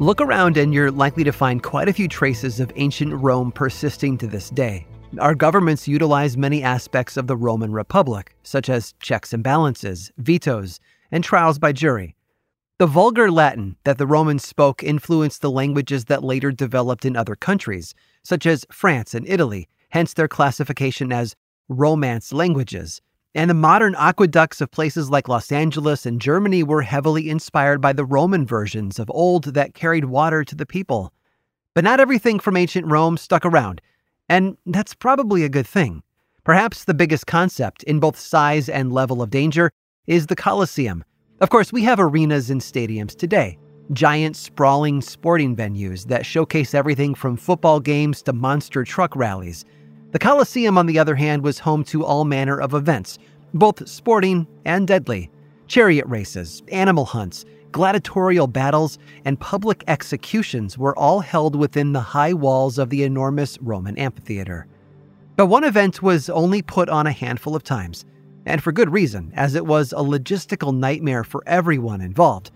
Look around, and you're likely to find quite a few traces of ancient Rome persisting to this day. Our governments utilize many aspects of the Roman Republic, such as checks and balances, vetoes, and trials by jury. The vulgar Latin that the Romans spoke influenced the languages that later developed in other countries, such as France and Italy, hence their classification as Romance languages. And the modern aqueducts of places like Los Angeles and Germany were heavily inspired by the Roman versions of old that carried water to the people. But not everything from ancient Rome stuck around. And that's probably a good thing. Perhaps the biggest concept in both size and level of danger is the Colosseum. Of course, we have arenas and stadiums today, giant, sprawling sporting venues that showcase everything from football games to monster truck rallies. The Colosseum, on the other hand, was home to all manner of events, both sporting and deadly chariot races, animal hunts, gladiatorial battles, and public executions were all held within the high walls of the enormous Roman amphitheater. But one event was only put on a handful of times, and for good reason, as it was a logistical nightmare for everyone involved.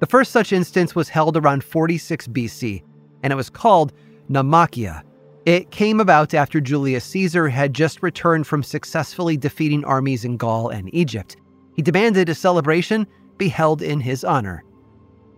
The first such instance was held around 46 BC, and it was called Naumachia. It came about after Julius Caesar had just returned from successfully defeating armies in Gaul and Egypt. He demanded a celebration be held in his honor.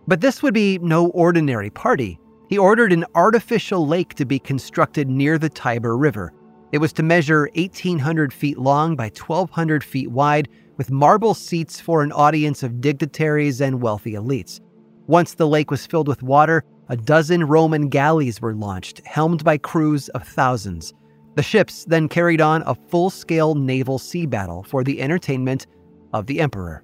But this would be no ordinary party. He ordered an artificial lake to be constructed near the Tiber River. It was to measure 1,800 feet long by 1,200 feet wide, with marble seats for an audience of dignitaries and wealthy elites. Once the lake was filled with water, a dozen Roman galleys were launched, helmed by crews of thousands. The ships then carried on a full scale naval sea battle for the entertainment of the emperor.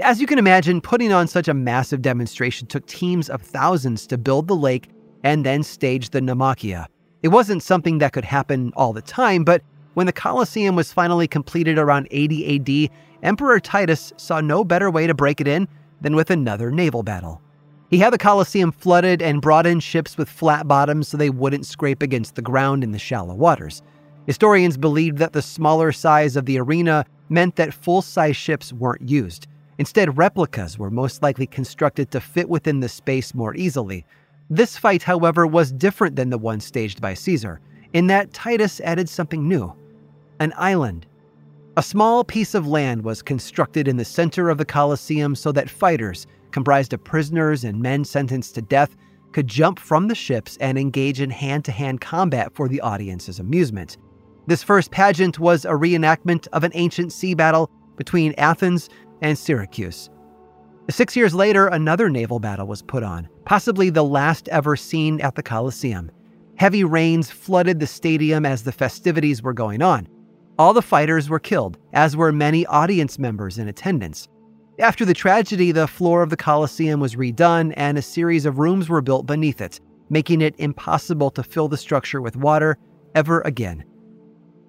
As you can imagine, putting on such a massive demonstration took teams of thousands to build the lake and then stage the Naumachia. It wasn't something that could happen all the time, but when the Colosseum was finally completed around 80 AD, Emperor Titus saw no better way to break it in than with another naval battle. He had the Colosseum flooded and brought in ships with flat bottoms so they wouldn't scrape against the ground in the shallow waters. Historians believed that the smaller size of the arena meant that full size ships weren't used. Instead, replicas were most likely constructed to fit within the space more easily. This fight, however, was different than the one staged by Caesar, in that Titus added something new an island. A small piece of land was constructed in the center of the Colosseum so that fighters, comprised of prisoners and men sentenced to death, could jump from the ships and engage in hand to hand combat for the audience's amusement. This first pageant was a reenactment of an ancient sea battle between Athens and Syracuse. Six years later, another naval battle was put on, possibly the last ever seen at the Colosseum. Heavy rains flooded the stadium as the festivities were going on. All the fighters were killed, as were many audience members in attendance. After the tragedy, the floor of the Colosseum was redone and a series of rooms were built beneath it, making it impossible to fill the structure with water ever again.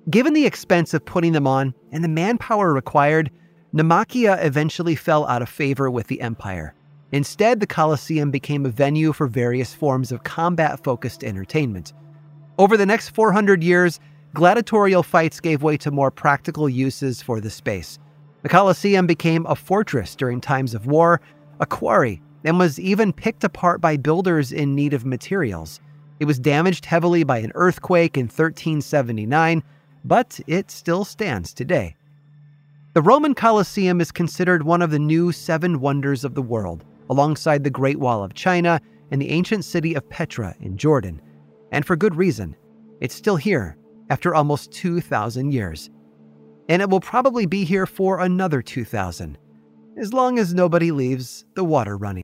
Given the expense of putting them on and the manpower required, Naumachia eventually fell out of favor with the empire. Instead, the Colosseum became a venue for various forms of combat focused entertainment. Over the next 400 years, gladiatorial fights gave way to more practical uses for the space. The Colosseum became a fortress during times of war, a quarry, and was even picked apart by builders in need of materials. It was damaged heavily by an earthquake in 1379, but it still stands today. The Roman Colosseum is considered one of the new seven wonders of the world, alongside the Great Wall of China and the ancient city of Petra in Jordan. And for good reason. It's still here after almost 2,000 years. And it will probably be here for another 2,000, as long as nobody leaves the water running.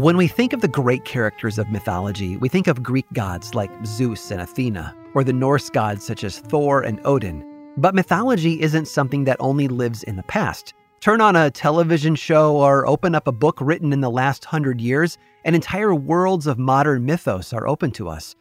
When we think of the great characters of mythology, we think of Greek gods like Zeus and Athena, or the Norse gods such as Thor and Odin. But mythology isn't something that only lives in the past. Turn on a television show or open up a book written in the last hundred years, and entire worlds of modern mythos are open to us.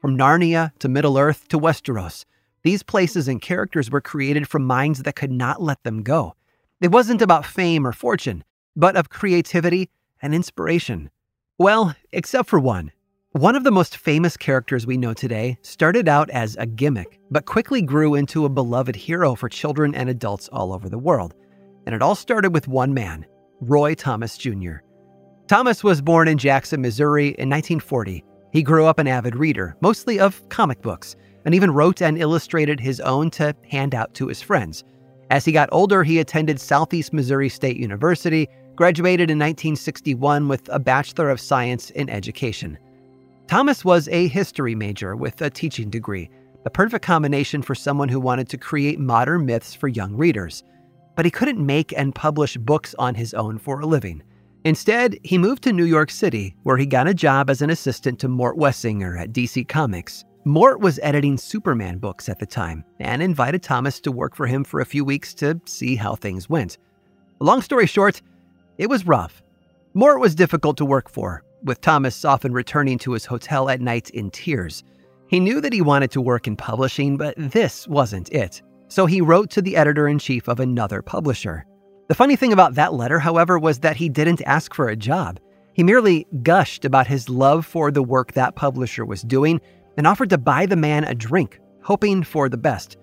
From Narnia to Middle Earth to Westeros, these places and characters were created from minds that could not let them go. It wasn't about fame or fortune, but of creativity and inspiration. Well, except for one. One of the most famous characters we know today started out as a gimmick, but quickly grew into a beloved hero for children and adults all over the world. And it all started with one man, Roy Thomas Jr. Thomas was born in Jackson, Missouri in 1940. He grew up an avid reader, mostly of comic books and even wrote and illustrated his own to hand out to his friends. As he got older, he attended Southeast Missouri State University, graduated in 1961 with a Bachelor of Science in Education. Thomas was a history major with a teaching degree, the perfect combination for someone who wanted to create modern myths for young readers. But he couldn't make and publish books on his own for a living. Instead, he moved to New York City, where he got a job as an assistant to Mort Weisinger at DC Comics. Mort was editing Superman books at the time and invited Thomas to work for him for a few weeks to see how things went. Long story short, it was rough. Mort was difficult to work for, with Thomas often returning to his hotel at night in tears. He knew that he wanted to work in publishing, but this wasn't it. So he wrote to the editor in chief of another publisher. The funny thing about that letter, however, was that he didn't ask for a job. He merely gushed about his love for the work that publisher was doing and offered to buy the man a drink, hoping for the best.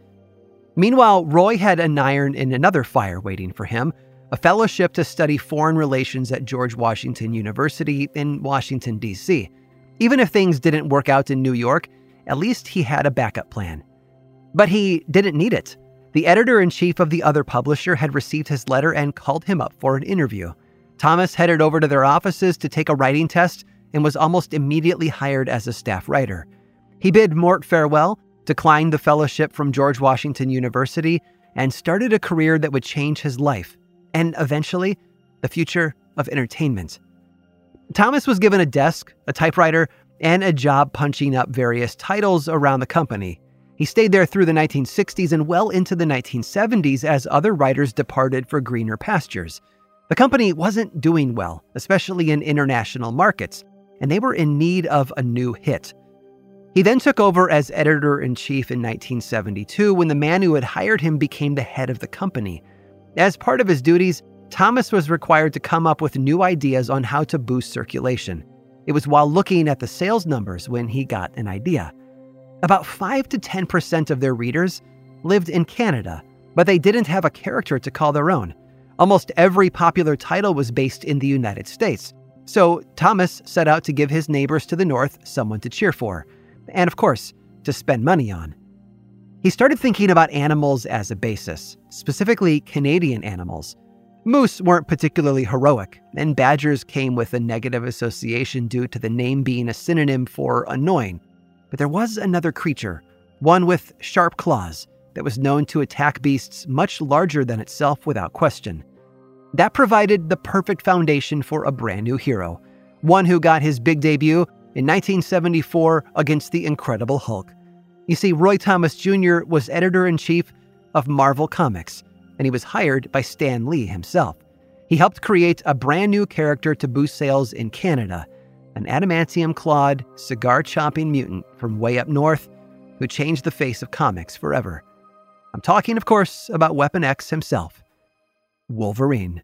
Meanwhile, Roy had an iron in another fire waiting for him a fellowship to study foreign relations at George Washington University in Washington, D.C. Even if things didn't work out in New York, at least he had a backup plan. But he didn't need it. The editor in chief of the other publisher had received his letter and called him up for an interview. Thomas headed over to their offices to take a writing test and was almost immediately hired as a staff writer. He bid Mort farewell, declined the fellowship from George Washington University, and started a career that would change his life and eventually the future of entertainment. Thomas was given a desk, a typewriter, and a job punching up various titles around the company. He stayed there through the 1960s and well into the 1970s as other writers departed for greener pastures. The company wasn't doing well, especially in international markets, and they were in need of a new hit. He then took over as editor in chief in 1972 when the man who had hired him became the head of the company. As part of his duties, Thomas was required to come up with new ideas on how to boost circulation. It was while looking at the sales numbers when he got an idea. About 5 to 10% of their readers lived in Canada, but they didn't have a character to call their own. Almost every popular title was based in the United States. So Thomas set out to give his neighbors to the north someone to cheer for, and of course, to spend money on. He started thinking about animals as a basis, specifically Canadian animals. Moose weren't particularly heroic, and badgers came with a negative association due to the name being a synonym for annoying. But there was another creature, one with sharp claws, that was known to attack beasts much larger than itself without question. That provided the perfect foundation for a brand new hero, one who got his big debut in 1974 against the Incredible Hulk. You see, Roy Thomas Jr. was editor in chief of Marvel Comics, and he was hired by Stan Lee himself. He helped create a brand new character to boost sales in Canada an adamantium clawed, cigar chopping mutant from way up north who changed the face of comics forever. I'm talking, of course, about Weapon X himself, Wolverine.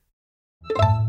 Thank you